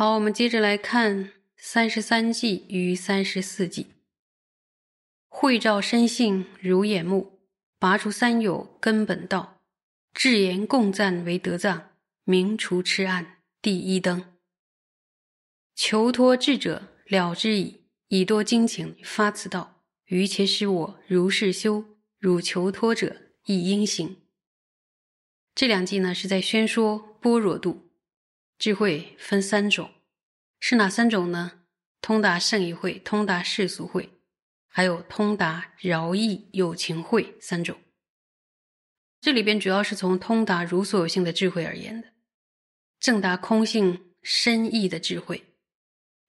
好，我们接着来看三十三计与三十四计。会照身性如眼目，拔除三有根本道，智言共赞为德藏，明除痴暗第一灯。求脱智者了之矣，以多精情发此道，于且使我如是修，汝求脱者亦应行。这两句呢，是在宣说般若度。智慧分三种，是哪三种呢？通达圣意慧、通达世俗慧，还有通达饶益有情慧三种。这里边主要是从通达如所有性的智慧而言的，正达空性深意的智慧，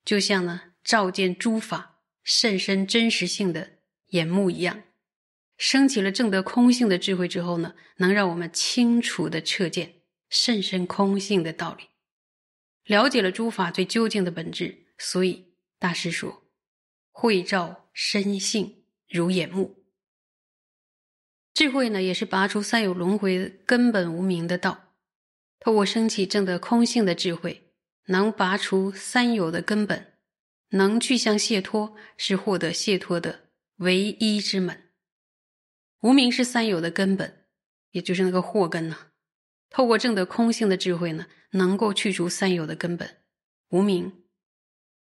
就像呢照见诸法甚深真实性的眼目一样，升起了正得空性的智慧之后呢，能让我们清楚的彻见甚深空性的道理。了解了诸法最究竟的本质，所以大师说：“慧照身性如眼目。”智慧呢，也是拔除三有轮回根本无明的道。透过升起正得空性的智慧，能拔除三有的根本，能去向解脱，是获得解脱的唯一之门。无名是三有的根本，也就是那个祸根呐。透过正得空性的智慧呢，能够去除三有的根本无名。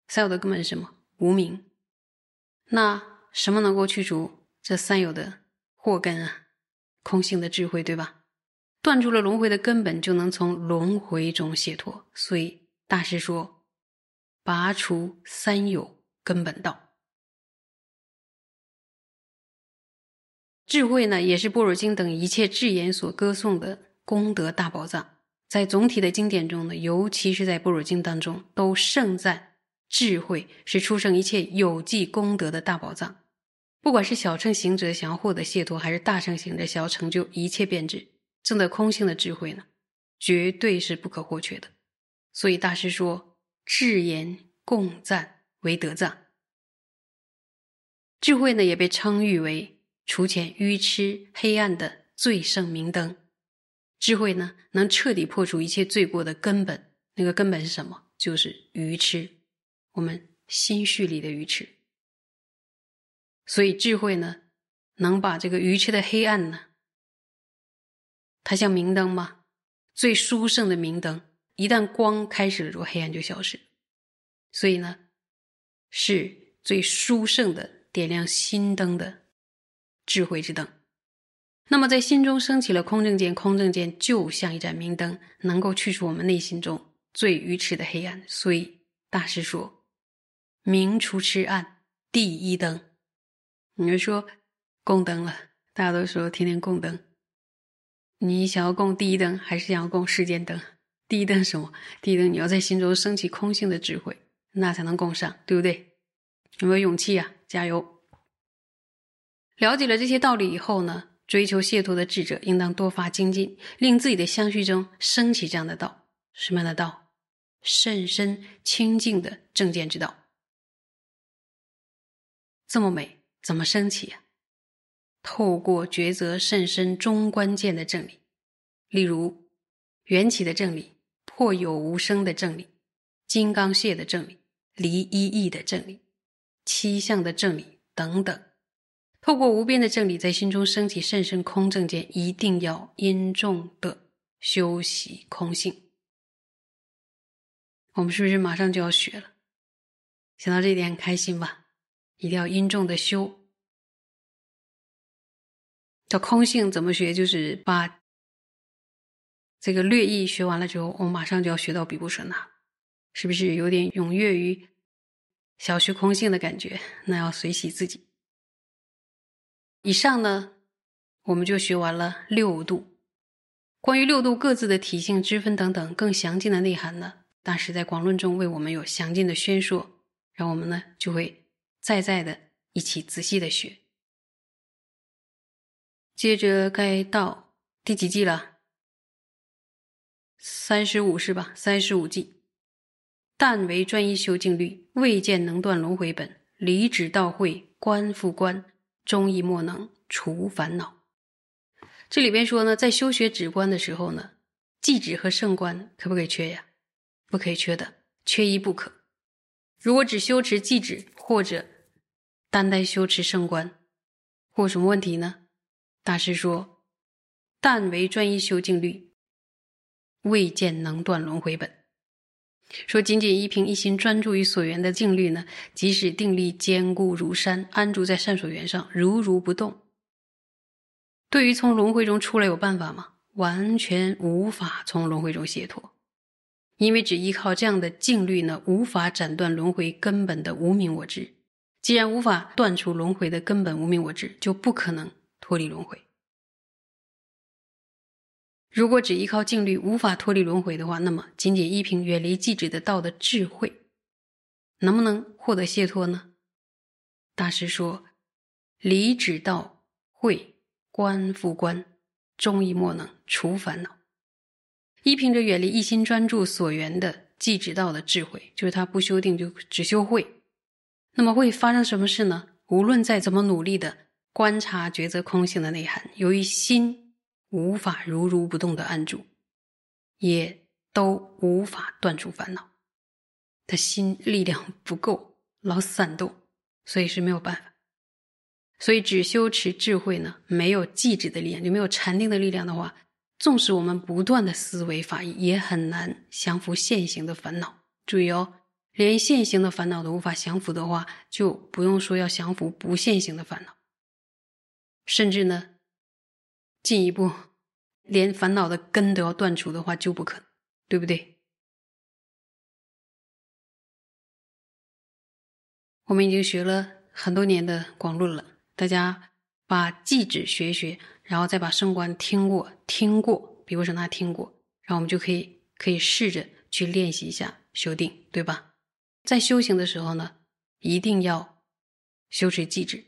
三有的根本是什么？无名。那什么能够去除这三有的祸根啊？空性的智慧，对吧？断除了轮回的根本，就能从轮回中解脱。所以大师说，拔除三有根本道。智慧呢，也是般若经等一切智言所歌颂的。功德大宝藏，在总体的经典中呢，尤其是在般若经当中，都盛赞智慧是出生一切有记功德的大宝藏。不管是小乘行者想要获得解脱，还是大乘行者想要成就一切变质、证得空性的智慧呢，绝对是不可或缺的。所以大师说：“智言共赞为德藏。”智慧呢，也被称誉为除遣愚痴黑暗的最胜明灯。智慧呢，能彻底破除一切罪过的根本。那个根本是什么？就是愚痴，我们心绪里的愚痴。所以智慧呢，能把这个愚痴的黑暗呢，它像明灯吗？最殊胜的明灯，一旦光开始了，这黑暗就消失。所以呢，是最殊胜的点亮心灯的智慧之灯。那么，在心中升起了空正见，空正见就像一盏明灯，能够去除我们内心中最愚痴的黑暗。所以大师说：“明除痴暗，第一灯。”你就说供灯了，大家都说天天供灯。你想要供第一灯，还是想要供世间灯？第一灯什么？第一灯你要在心中升起空性的智慧，那才能供上，对不对？有没有勇气啊？加油！了解了这些道理以后呢？追求解脱的智者，应当多发精进，令自己的相续中升起这样的道。什么样的道？甚深清净的正见之道。这么美，怎么升起呀？透过抉择甚深中关键的正理，例如缘起的正理、破有无生的正理、金刚界的正理、离一意的正理、七相的正理等等。透过无边的正理，在心中升起甚深空正见，一定要因重的修习空性。我们是不是马上就要学了？想到这一点很开心吧？一定要因重的修。这空性怎么学？就是把这个略意学完了之后，我们马上就要学到比不舍那，是不是有点踊跃于小学空性的感觉？那要随喜自己。以上呢，我们就学完了六度。关于六度各自的体性、之分等等更详尽的内涵呢，大师在广论中为我们有详尽的宣说，让我们呢就会再再的一起仔细的学。接着该到第几季了？三十五是吧？三十五季。但为专一修净律，未见能断轮回本，离指道会，观复观。终亦莫能除烦恼。这里边说呢，在修学止观的时候呢，寂止和圣观可不可以缺呀？不可以缺的。缺一不可。如果只修持寂止，或者单单修持圣观，或什么问题呢？大师说：“但为专一修静律，未见能断轮回本。”说仅仅一凭一心专注于所缘的静虑呢，即使定力坚固如山，安住在善所缘上，如如不动。对于从轮回中出来有办法吗？完全无法从轮回中解脱，因为只依靠这样的静虑呢，无法斩断轮回根本的无名我执。既然无法断除轮回的根本无名我执，就不可能脱离轮回。如果只依靠静虑无法脱离轮回的话，那么仅仅依凭远离寂止的道的智慧，能不能获得解脱呢？大师说：“离止道会观复观。”终亦莫能除烦恼，依凭着远离一心专注所缘的寂止道的智慧，就是他不修定就只修慧，那么会发生什么事呢？无论再怎么努力的观察抉择空性的内涵，由于心无法如如不动的安住，也都无法断除烦恼，他心力量不够，老散动，所以是没有办法。所以，只修持智慧呢，没有寂止的力量，就没有禅定的力量的话，纵使我们不断的思维法义，也很难降服现行的烦恼。注意哦，连现行的烦恼都无法降服的话，就不用说要降服不现行的烦恼。甚至呢，进一步，连烦恼的根都要断除的话，就不可能，对不对？我们已经学了很多年的广论了。大家把记止学一学，然后再把圣观听过听过，比如说他听过，然后我们就可以可以试着去练习一下修定，对吧？在修行的时候呢，一定要修持记止，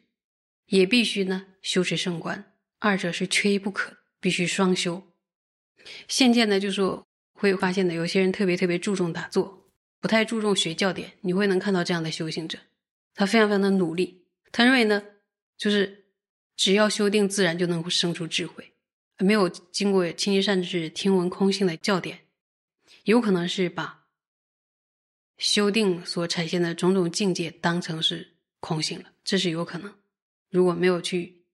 也必须呢修持圣观，二者是缺一不可，必须双修。现在呢，就说会发现的，有些人特别特别注重打坐，不太注重学教典，你会能看到这样的修行者，他非常非常的努力，他认为呢。就是只要修定，自然就能够生出智慧。没有经过清净善知识听闻空性的教典，有可能是把修定所产现的种种境界当成是空性了，这是有可能。如果没有去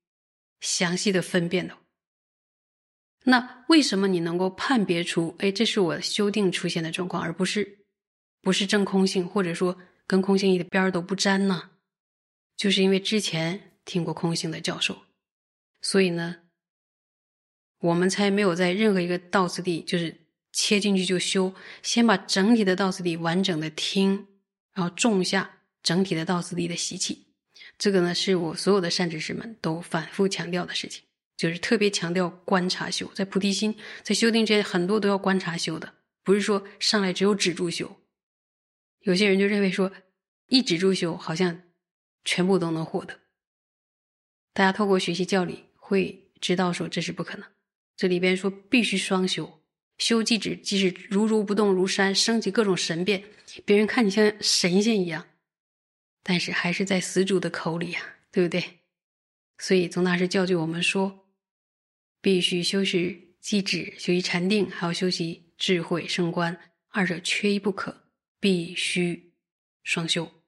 详细的分辨的，那为什么你能够判别出，哎，这是我修订出现的状况，而不是不是正空性，或者说跟空性一点边儿都不沾呢？就是因为之前。听过空性的教授，所以呢，我们才没有在任何一个道次第就是切进去就修，先把整体的道次第完整的听，然后种下整体的道次第的习气。这个呢，是我所有的善知识们都反复强调的事情，就是特别强调观察修，在菩提心在修定之间，很多都要观察修的，不是说上来只有止住修。有些人就认为说，一止住修好像全部都能获得。大家透过学习教理，会知道说这是不可能。这里边说必须双修，修即止，即使如如不动如山，升起各种神变，别人看你像神仙一样，但是还是在死主的口里呀，对不对？所以宗大师教诫我们说，必须修习即止，修习禅定，还要修习智慧升官，二者缺一不可，必须双修。